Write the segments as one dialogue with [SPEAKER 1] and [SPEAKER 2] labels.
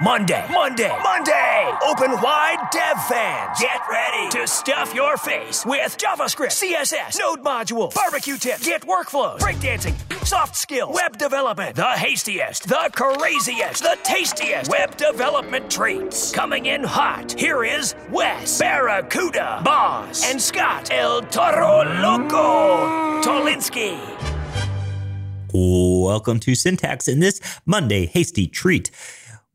[SPEAKER 1] Monday, Monday, Monday! Open wide dev fans. Get ready to stuff your face with JavaScript, CSS, Node module, barbecue tips, Git workflows, breakdancing, soft skill, web development, the hastiest, the craziest, the tastiest web development treats. Coming in hot, here is Wes, Barracuda, Bos, and Scott, El Toro Loco, Tolinski.
[SPEAKER 2] Welcome to Syntax in this Monday Hasty Treat.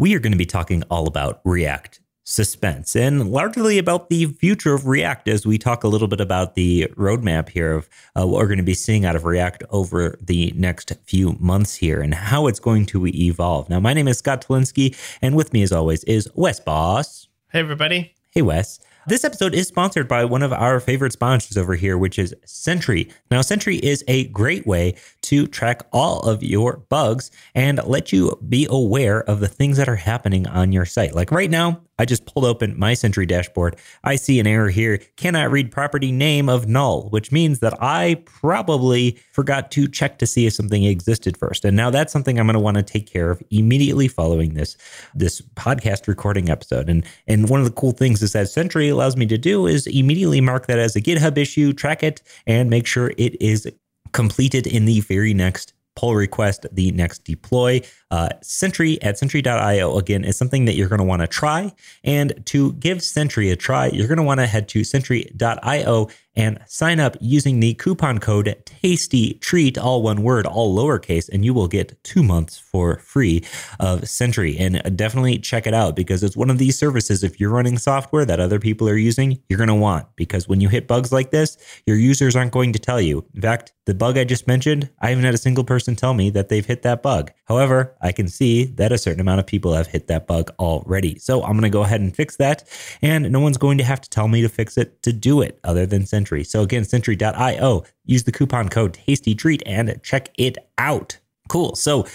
[SPEAKER 2] We are going to be talking all about React suspense and largely about the future of React as we talk a little bit about the roadmap here of uh, what we're going to be seeing out of React over the next few months here and how it's going to evolve. Now, my name is Scott Tolinski, and with me, as always, is Wes Bos.
[SPEAKER 3] Hey, everybody.
[SPEAKER 2] Hey, Wes. This episode is sponsored by one of our favorite sponsors over here, which is Sentry. Now, Sentry is a great way to track all of your bugs and let you be aware of the things that are happening on your site. Like right now, I just pulled open my Sentry dashboard. I see an error here, cannot read property name of null, which means that I probably forgot to check to see if something existed first. And now that's something I'm going to want to take care of immediately following this this podcast recording episode. And and one of the cool things is that Sentry allows me to do is immediately mark that as a GitHub issue, track it, and make sure it is completed in the very next pull request, the next deploy. Uh, Sentry at Sentry.io again is something that you're going to want to try. And to give Sentry a try, you're going to want to head to Sentry.io and sign up using the coupon code tasty treat all one word all lowercase and you will get two months for free of sentry. And definitely check it out because it's one of these services if you're running software that other people are using you're going to want. Because when you hit bugs like this your users aren't going to tell you. In fact the bug i just mentioned i haven't had a single person tell me that they've hit that bug. However i can see that a certain amount of people have hit that bug already so i'm going to go ahead and fix that and no one's going to have to tell me to fix it to do it other than sentry. So again, Sentry.io, use the coupon code Tasty Treat and check it out. Cool. So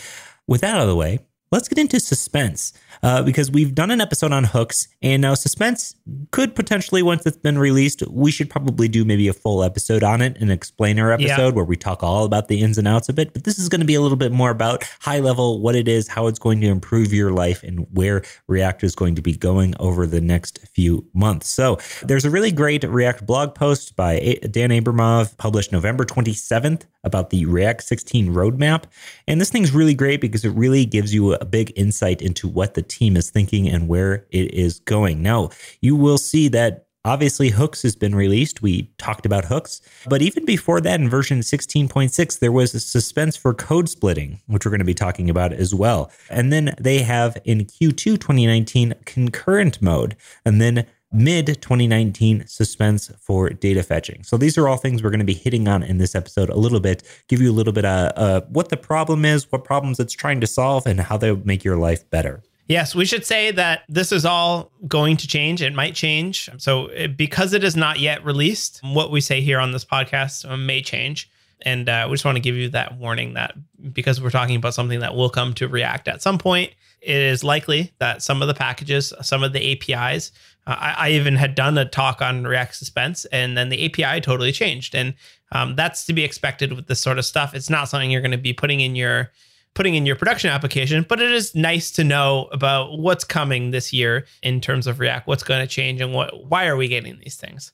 [SPEAKER 2] with that out of the way, let's get into suspense uh, because we've done an episode on hooks and now suspense could potentially once it's been released we should probably do maybe a full episode on it an explainer episode yeah. where we talk all about the ins and outs of it. But this is going to be a little bit more about high level what it is how it's going to improve your life and where react is going to be going over the next few months. So there's a really great react blog post by dan abramov published november 27th about the react 16 roadmap. And this thing's really great because it really gives you a big insight into what the team is thinking and where it is going. Now, you will see that Obviously, Hooks has been released. We talked about Hooks. But even before that, in version 16.6, there was a suspense for code splitting, which we're going to be talking about as well. And then they have in Q2 2019 concurrent mode. And then mid 2019 suspense for data fetching. So these are all things we're going to be hitting on in this episode a little bit, give you a little bit of uh, what the problem is, what problems it's trying to solve, and how they make your life better.
[SPEAKER 3] Yes, we should say that this is all going to change. It might change. So, because it is not yet released, what we say here on this podcast may change. And uh, we just want to give you that warning that because we're talking about something that will come to React at some point, it is likely that some of the packages, some of the APIs, I, I, even had done a talk on React Suspense, and then the API totally changed. And um, that's to be expected with this sort of stuff. It's not something you're going to be putting in your putting in your production application, but it is nice to know about what's coming this year in terms of React, what's going to change, and what why are we getting these things.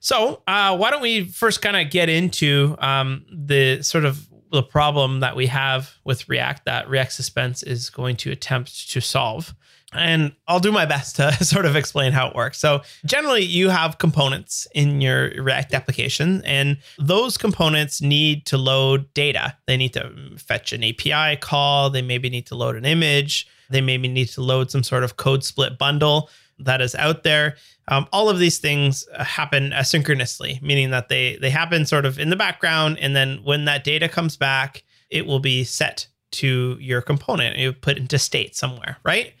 [SPEAKER 3] So, uh, why don't we first kind of get into um, the sort of the problem that we have with React that React Suspense is going to attempt to solve. And I'll do my best to sort of explain how it works. So, generally, you have components in your React application, and those components need to load data. They need to fetch an API call, they maybe need to load an image, they maybe need to load some sort of code split bundle that is out there. Um, all of these things happen asynchronously, meaning that they they happen sort of in the background, and then when that data comes back, it will be set to your component. You put into state somewhere, right?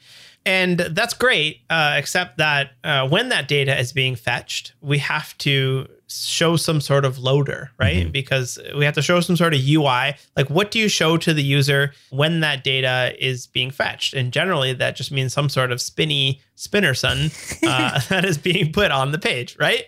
[SPEAKER 3] And that's great, uh, except that uh, when that data is being fetched, we have to show some sort of loader, right? Mm-hmm. Because we have to show some sort of UI. Like, what do you show to the user when that data is being fetched? And generally, that just means some sort of spinny spinner sun uh, that is being put on the page, right?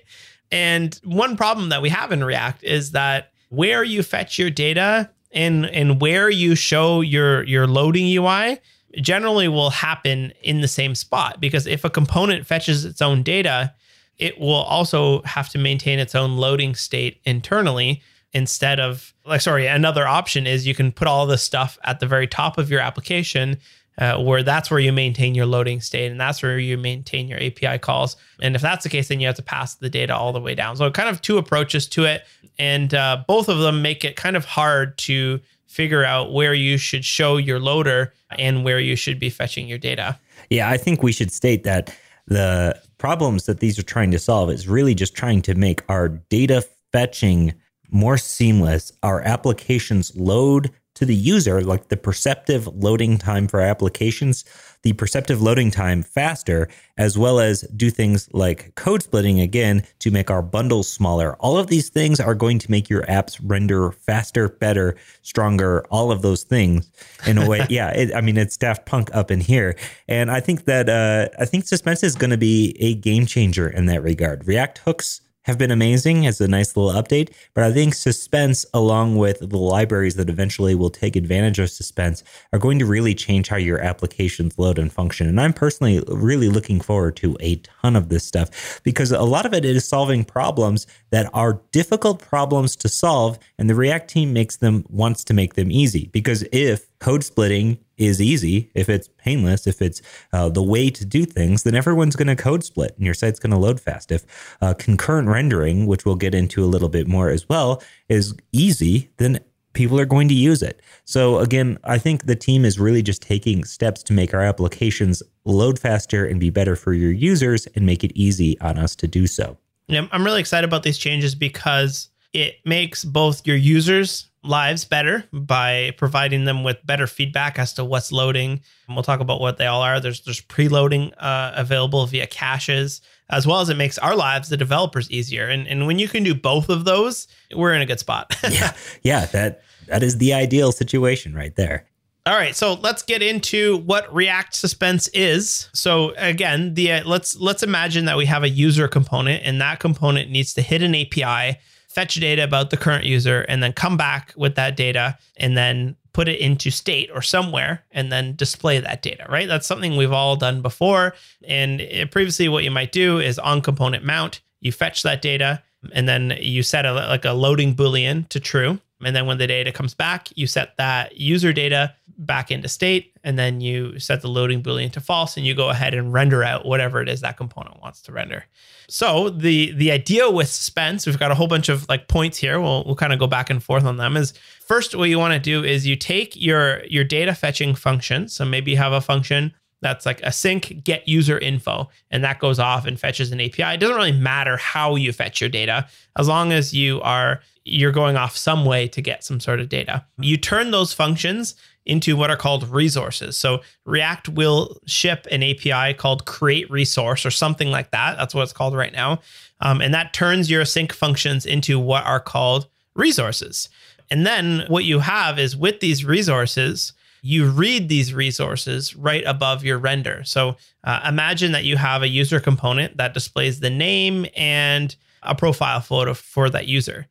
[SPEAKER 3] And one problem that we have in React is that where you fetch your data and and where you show your your loading UI generally will happen in the same spot because if a component fetches its own data, it will also have to maintain its own loading state internally instead of like sorry another option is you can put all this stuff at the very top of your application uh, where that's where you maintain your loading state and that's where you maintain your API calls. And if that's the case, then you have to pass the data all the way down. So, kind of two approaches to it. And uh, both of them make it kind of hard to figure out where you should show your loader and where you should be fetching your data.
[SPEAKER 2] Yeah, I think we should state that the problems that these are trying to solve is really just trying to make our data fetching more seamless, our applications load to the user, like the perceptive loading time for applications, the perceptive loading time faster, as well as do things like code splitting again to make our bundles smaller. All of these things are going to make your apps render faster, better, stronger, all of those things in a way. yeah, it, I mean, it's Daft Punk up in here. And I think that, uh, I think Suspense is going to be a game changer in that regard. React hooks have been amazing as a nice little update. But I think Suspense, along with the libraries that eventually will take advantage of Suspense, are going to really change how your applications load and function. And I'm personally really looking forward to a ton of this stuff because a lot of it is solving problems that are difficult problems to solve. And the React team makes them, wants to make them easy. Because if code splitting is easy, if it's painless, if it's uh, the way to do things, then everyone's going to code split and your site's going to load fast. If uh, concurrent rendering, which we'll get into a little bit more as well, is easy, then people are going to use it. So again, I think the team is really just taking steps to make our applications load faster and be better for your users and make it easy on us to do so.
[SPEAKER 3] Yeah, I'm really excited about these changes because it makes both your users lives better by providing them with better feedback as to what's loading. And we'll talk about what they all are. There's there's preloading uh, available via caches, as well as it makes our lives, the developers, easier. And and when you can do both of those, we're in a good spot.
[SPEAKER 2] yeah, yeah, that that is the ideal situation right there.
[SPEAKER 3] All right, so let's get into what React Suspense is. So again, the uh, let's let's imagine that we have a user component, and that component needs to hit an API fetch data about the current user, and then come back with that data and then put it into state or somewhere and then display that data, right? That's something we've all done before. And previously, what you might do is on component mount, you fetch that data and then you set a, like a loading Boolean to true. And then when the data comes back, you set that user data back into state, and then you set the loading boolean to false, and you go ahead and render out whatever it is that component wants to render. So the the idea with suspense, we've got a whole bunch of like points here. We'll we'll kind of go back and forth on them. Is first what you want to do is you take your your data fetching function. So maybe you have a function that's like async get user info and that goes off and fetches an api it doesn't really matter how you fetch your data as long as you are you're going off some way to get some sort of data you turn those functions into what are called resources. So React will ship an API called create resource or something like that. That's what it's called right now. Um, and that turns your async functions into what are called resources. And then what you have is with these resources, you read these resources right above your render. So uh, imagine that you have a user component that displays the name and a profile photo for that user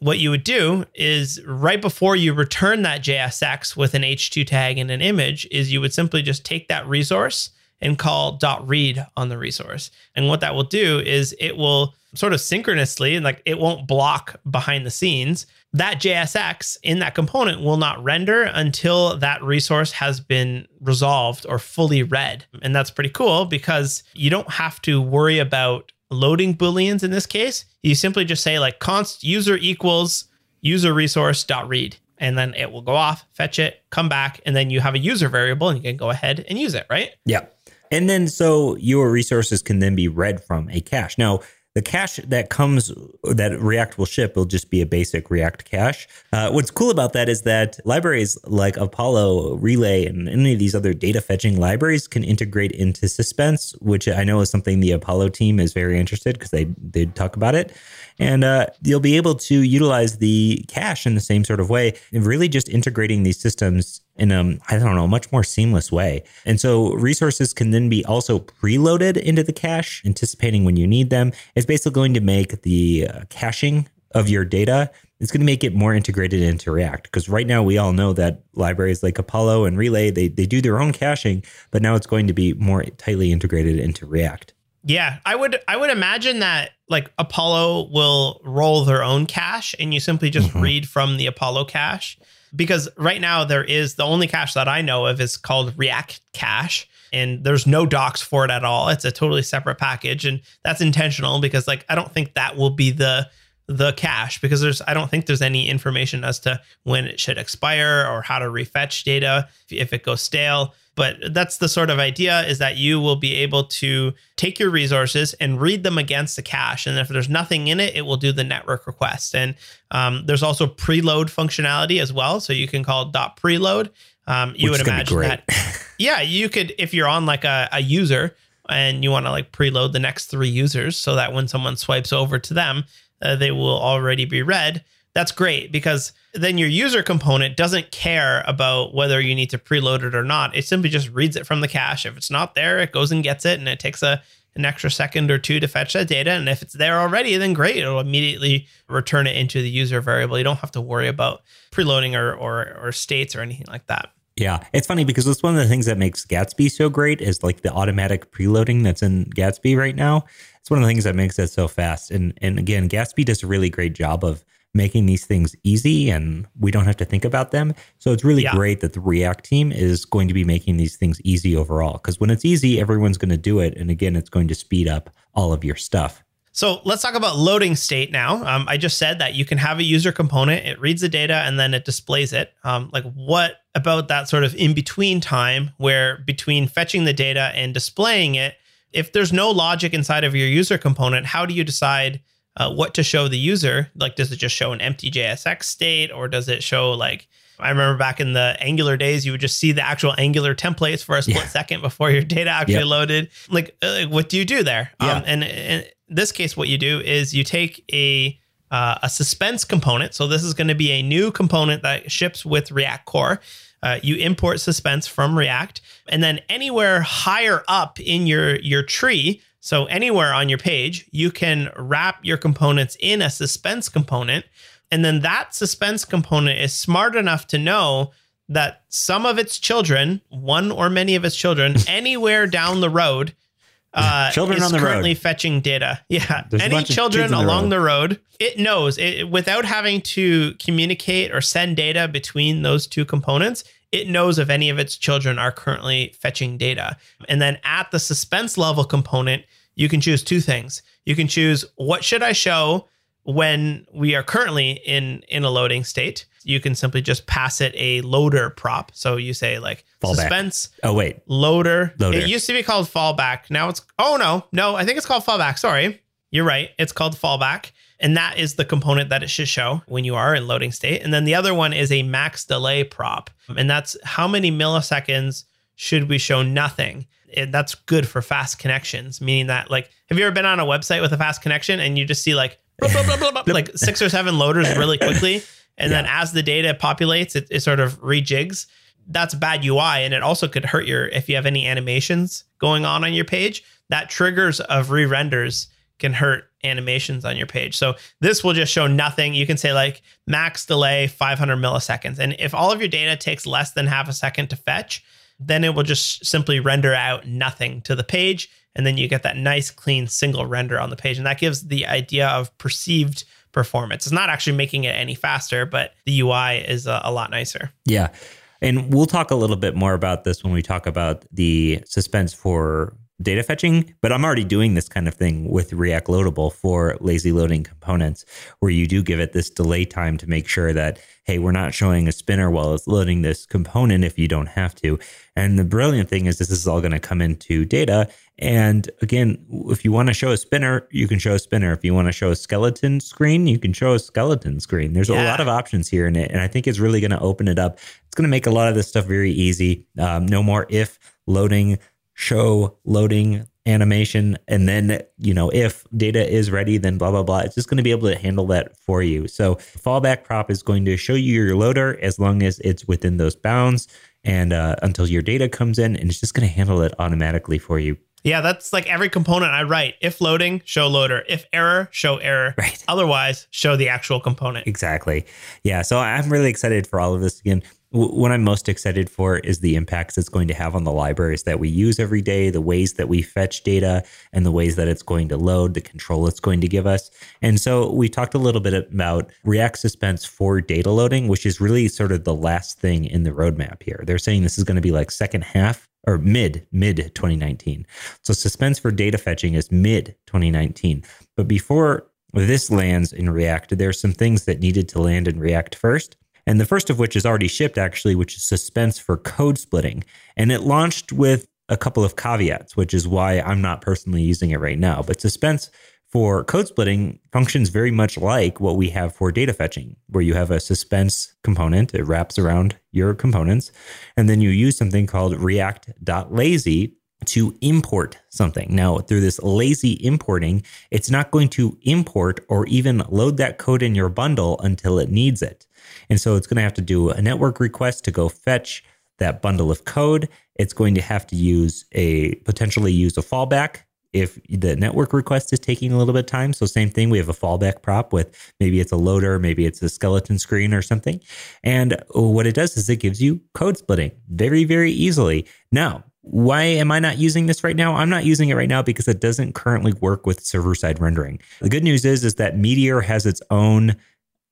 [SPEAKER 3] what you would do is right before you return that JSX with an H2 tag and an image is you would simply just take that resource and call dot .read on the resource. And what that will do is it will sort of synchronously and like it won't block behind the scenes. That JSX in that component will not render until that resource has been resolved or fully read. And that's pretty cool because you don't have to worry about loading booleans in this case, you simply just say like const user equals user resource dot read, and then it will go off, fetch it, come back, and then you have a user variable and you can go ahead and use it, right?
[SPEAKER 2] Yeah. And then so your resources can then be read from a cache. Now, the cache that comes that React will ship will just be a basic React cache. Uh, what's cool about that is that libraries like Apollo, Relay, and any of these other data fetching libraries can integrate into Suspense, which I know is something the Apollo team is very interested because they they talk about it. And uh, you'll be able to utilize the cache in the same sort of way, and really just integrating these systems in a, I don't know, much more seamless way. And so resources can then be also preloaded into the cache, anticipating when you need them. It's basically going to make the uh, caching of your data it's going to make it more integrated into React because right now we all know that libraries like Apollo and Relay they they do their own caching, but now it's going to be more tightly integrated into React.
[SPEAKER 3] Yeah, I would I would imagine that like Apollo will roll their own cache and you simply just mm-hmm. read from the Apollo cache because right now there is the only cache that I know of is called React cache and there's no docs for it at all. It's a totally separate package and that's intentional because like I don't think that will be the the cache because there's I don't think there's any information as to when it should expire or how to refetch data if it goes stale. But that's the sort of idea is that you will be able to take your resources and read them against the cache. And if there's nothing in it, it will do the network request. And um, there's also preload functionality as well. So you can call dot preload. Um, you Which would imagine that. yeah, you could, if you're on like a, a user and you want to like preload the next three users so that when someone swipes over to them, uh, they will already be read. That's great because then your user component doesn't care about whether you need to preload it or not. It simply just reads it from the cache. If it's not there, it goes and gets it, and it takes a an extra second or two to fetch that data. And if it's there already, then great. It'll immediately return it into the user variable. You don't have to worry about preloading or, or, or states or anything like that.
[SPEAKER 2] Yeah, it's funny because it's one of the things that makes Gatsby so great is like the automatic preloading that's in Gatsby right now. It's one of the things that makes it so fast. And and again, Gatsby does a really great job of making these things easy and we don't have to think about them. So it's really yeah. great that the React team is going to be making these things easy overall. Because when it's easy, everyone's going to do it. And again, it's going to speed up all of your stuff.
[SPEAKER 3] So let's talk about loading state now. Um, I just said that you can have a user component, it reads the data and then it displays it. Um, like, what about that sort of in between time where between fetching the data and displaying it, if there's no logic inside of your user component, how do you decide uh, what to show the user. Like, does it just show an empty JSX state or does it show like, I remember back in the Angular days, you would just see the actual Angular templates for a split yeah. second before your data actually yep. loaded. Like, uh, what do you do there? Yeah. Um, and in this case, what you do is you take a uh, a suspense component. So this is going to be a new component that ships with React Core. Uh, you import suspense from React, and then anywhere higher up in your your tree, so anywhere on your page, you can wrap your components in a suspense component. And then that suspense component is smart enough to know that some of its children, one or many of its children, anywhere down the road, uh, children is on the currently road. fetching data. Yeah, There's any children along the road. the road, it knows it, without having to communicate or send data between those two components. It knows if any of its children are currently fetching data, and then at the suspense level component, you can choose two things. You can choose what should I show when we are currently in in a loading state. You can simply just pass it a loader prop. So you say like fallback. suspense.
[SPEAKER 2] Oh wait,
[SPEAKER 3] loader. loader. It used to be called fallback. Now it's oh no no. I think it's called fallback. Sorry, you're right. It's called fallback. And that is the component that it should show when you are in loading state. And then the other one is a max delay prop. And that's how many milliseconds should we show nothing? And that's good for fast connections, meaning that like, have you ever been on a website with a fast connection and you just see like blah, blah, blah, like six or seven loaders really quickly, and yeah. then as the data populates, it, it sort of rejigs. That's bad UI, and it also could hurt your if you have any animations going on on your page. That triggers of re-renders can hurt animations on your page. So this will just show nothing. You can say like max delay 500 milliseconds. And if all of your data takes less than half a second to fetch, then it will just simply render out nothing to the page. And then you get that nice, clean single render on the page. And that gives the idea of perceived performance. It's not actually making it any faster, but the UI is a, a lot nicer.
[SPEAKER 2] Yeah. And we'll talk a little bit more about this when we talk about the suspense for data fetching, but I'm already doing this kind of thing with React Loadable for lazy loading components, where you do give it this delay time to make sure that, hey, we're not showing a spinner while it's loading this component if you don't have to. And the brilliant thing is, this is all going to come into data. And again, if you want to show a spinner, you can show a spinner. If you want to show a skeleton screen, you can show a skeleton screen. There's yeah. a lot of options here in it. And I think it's really going to open it up. It's going to make a lot of this stuff very easy. Um, no more if loading show loading animation and then you know if data is ready then blah blah blah it's just going to be able to handle that for you so fallback prop is going to show you your loader as long as it's within those bounds and uh, until your data comes in and it's just going to handle it automatically for you
[SPEAKER 3] Yeah, that's like every component I write. If loading, show loader. If error, show error.
[SPEAKER 2] Right.
[SPEAKER 3] Otherwise, show the actual component.
[SPEAKER 2] Exactly. Yeah. So I'm really excited for all of this. Again, what I'm most excited for is the impacts it's going to have on the libraries that we use every day, the ways that we fetch data, and the ways that it's going to load, the control it's going to give us. And so we talked a little bit about React Suspense for data loading, which is really sort of the last thing in the roadmap here. They're saying this is going to be like second half or mid mid 2019. So suspense for data fetching is mid 2019. But before this lands in React, there's some things that needed to land in React first. And the first of which is already shipped, actually, which is Suspense for code splitting. And it launched with a couple of caveats, which is why I'm not personally using it right now. But Suspense for code splitting functions very much like what we have for data fetching, where you have a suspense component, it wraps around your components, and then you use something called react.lazy to import something. Now, through this lazy importing, it's not going to import or even load that code in your bundle until it needs it. And so it's going to have to do a network request to go fetch that bundle of code. It's going to have to use a potentially use a fallback if the network request is taking a little bit of time. So same thing, we have a fallback prop with maybe it's a loader, maybe it's a skeleton screen or something. And what it does is it gives you code splitting very, very easily. Now, why am I not using this right now? I'm not using it right now because it doesn't currently work with server side rendering. The good news is is that Meteor has its own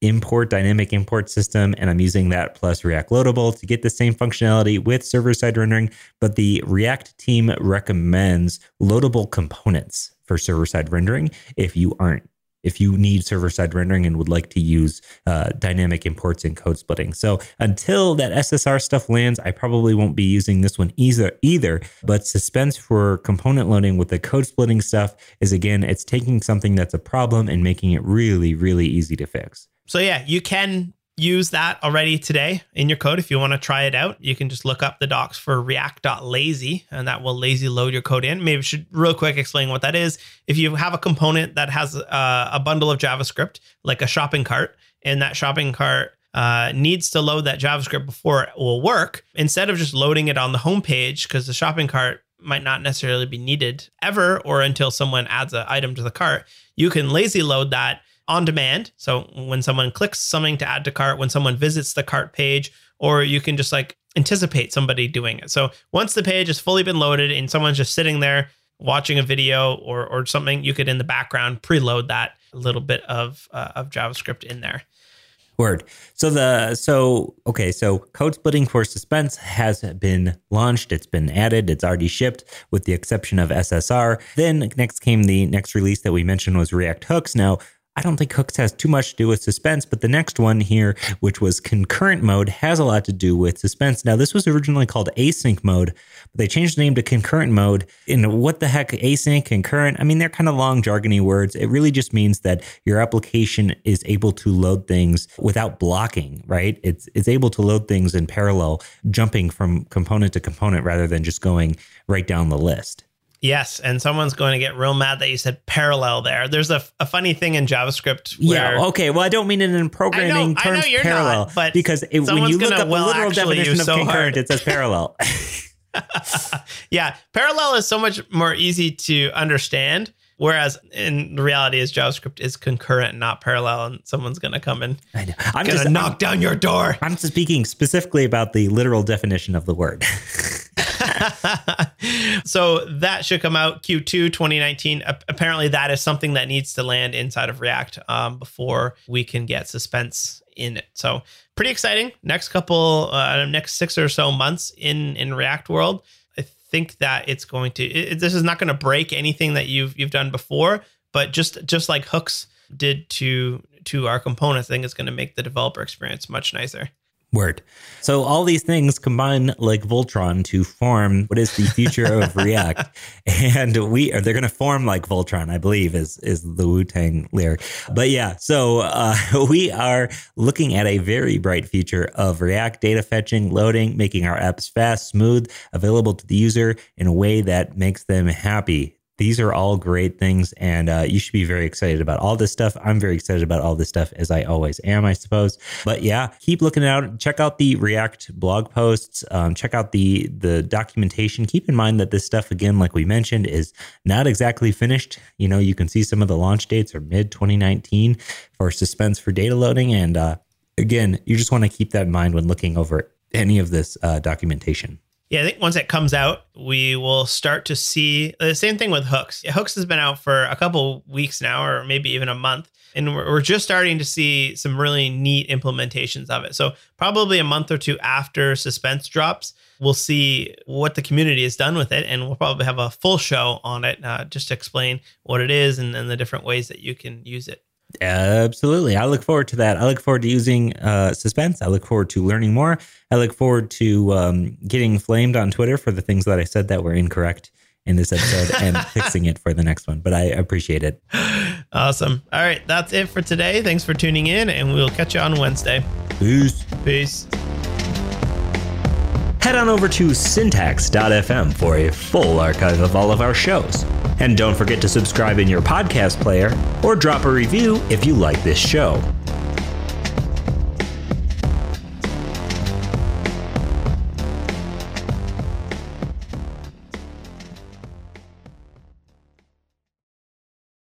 [SPEAKER 2] import dynamic import system and I'm using that plus React Loadable to get the same functionality with server side rendering, but the React team recommends loadable components for server side rendering if you aren't if you need server side rendering and would like to use uh, dynamic imports and code splitting. So until that SSR stuff lands, I probably won't be using this one either. Either, but suspense for component loading with the code splitting stuff is again, it's taking something that's a problem and making it really, really easy to fix.
[SPEAKER 3] So yeah, you can use that already today in your code if you want to try it out. You can just look up the docs for react.lazy and that will lazy load your code in. Maybe should real quick explain what that is. If you have a component that has uh, a bundle of JavaScript, like a shopping cart, and that shopping cart uh, needs to load that JavaScript before it will work, instead of just loading it on the homepage, because the shopping cart might not necessarily be needed ever or until someone adds an item to the cart, you can lazy load that on demand. So when someone clicks something to add to cart, when someone visits the cart page, or you can just like anticipate somebody doing it. So once the page has fully been loaded and someone's just sitting there watching a video or or something, you could in the background preload that little bit of uh, of JavaScript in there.
[SPEAKER 2] Word. So the so okay, so code splitting for suspense has been launched. It's been added. It's already shipped, with the exception of SSR. Then next came the next release that we mentioned was React Hooks. Now I don't think hooks has too much to do with suspense, but the next one here, which was concurrent mode, has a lot to do with suspense. Now, this was originally called async mode, but they changed the name to concurrent mode. And what the heck, async, concurrent? I mean, they're kind of long, jargony words. It really just means that your application is able to load things without blocking, right? It's it's able to load things in parallel, jumping from component to component rather than just going right down the list.
[SPEAKER 3] Yes, and someone's going to get real mad that you said parallel there. There's a, a funny thing in JavaScript.
[SPEAKER 2] Where, yeah, okay. Well, I don't mean it in programming
[SPEAKER 3] know,
[SPEAKER 2] terms parallel,
[SPEAKER 3] not, but
[SPEAKER 2] because it, when you look up well the literal definition of so concurrent, hard. it says parallel.
[SPEAKER 3] yeah, parallel is so much more easy to understand. Whereas in reality, is JavaScript is concurrent, not parallel, and someone's going to come and I know. I'm going to knock I'm, down your door.
[SPEAKER 2] I'm speaking specifically about the literal definition of the word.
[SPEAKER 3] so that should come out Q2 2019. Apparently, that is something that needs to land inside of React um, before we can get suspense in it. So pretty exciting. Next couple, uh, next six or so months in in React world. I think that it's going to. It, this is not going to break anything that you've you've done before, but just just like hooks did to to our components, I think it's going to make the developer experience much nicer.
[SPEAKER 2] Word. So all these things combine like Voltron to form what is the future of React, and we are they're going to form like Voltron, I believe, is is the Wu Tang lyric. But yeah, so uh, we are looking at a very bright future of React data fetching, loading, making our apps fast, smooth, available to the user in a way that makes them happy these are all great things, and uh, you should be very excited about all this stuff. I'm very excited about all this stuff, as I always am, I suppose. But yeah, keep looking out. Check out the React blog posts. Um, check out the the documentation. Keep in mind that this stuff, again, like we mentioned, is not exactly finished. You know, you can see some of the launch dates are mid 2019 for suspense for data loading, and uh, again, you just want to keep that in mind when looking over any of this uh, documentation.
[SPEAKER 3] Yeah, I think once it comes out, we will start to see the same thing with Hooks. Hooks has been out for a couple weeks now, or maybe even a month. And we're just starting to see some really neat implementations of it. So, probably a month or two after Suspense drops, we'll see what the community has done with it. And we'll probably have a full show on it uh, just to explain what it is and, and the different ways that you can use it.
[SPEAKER 2] Absolutely. I look forward to that. I look forward to using uh, suspense. I look forward to learning more. I look forward to um, getting flamed on Twitter for the things that I said that were incorrect in this episode and fixing it for the next one. But I appreciate it.
[SPEAKER 3] Awesome. All right. That's it for today. Thanks for tuning in, and we'll catch you on Wednesday.
[SPEAKER 2] Peace.
[SPEAKER 3] Peace.
[SPEAKER 2] Head on over to syntax.fm for a full archive of all of our shows. And don't forget to subscribe in your podcast player or drop a review if you like this show.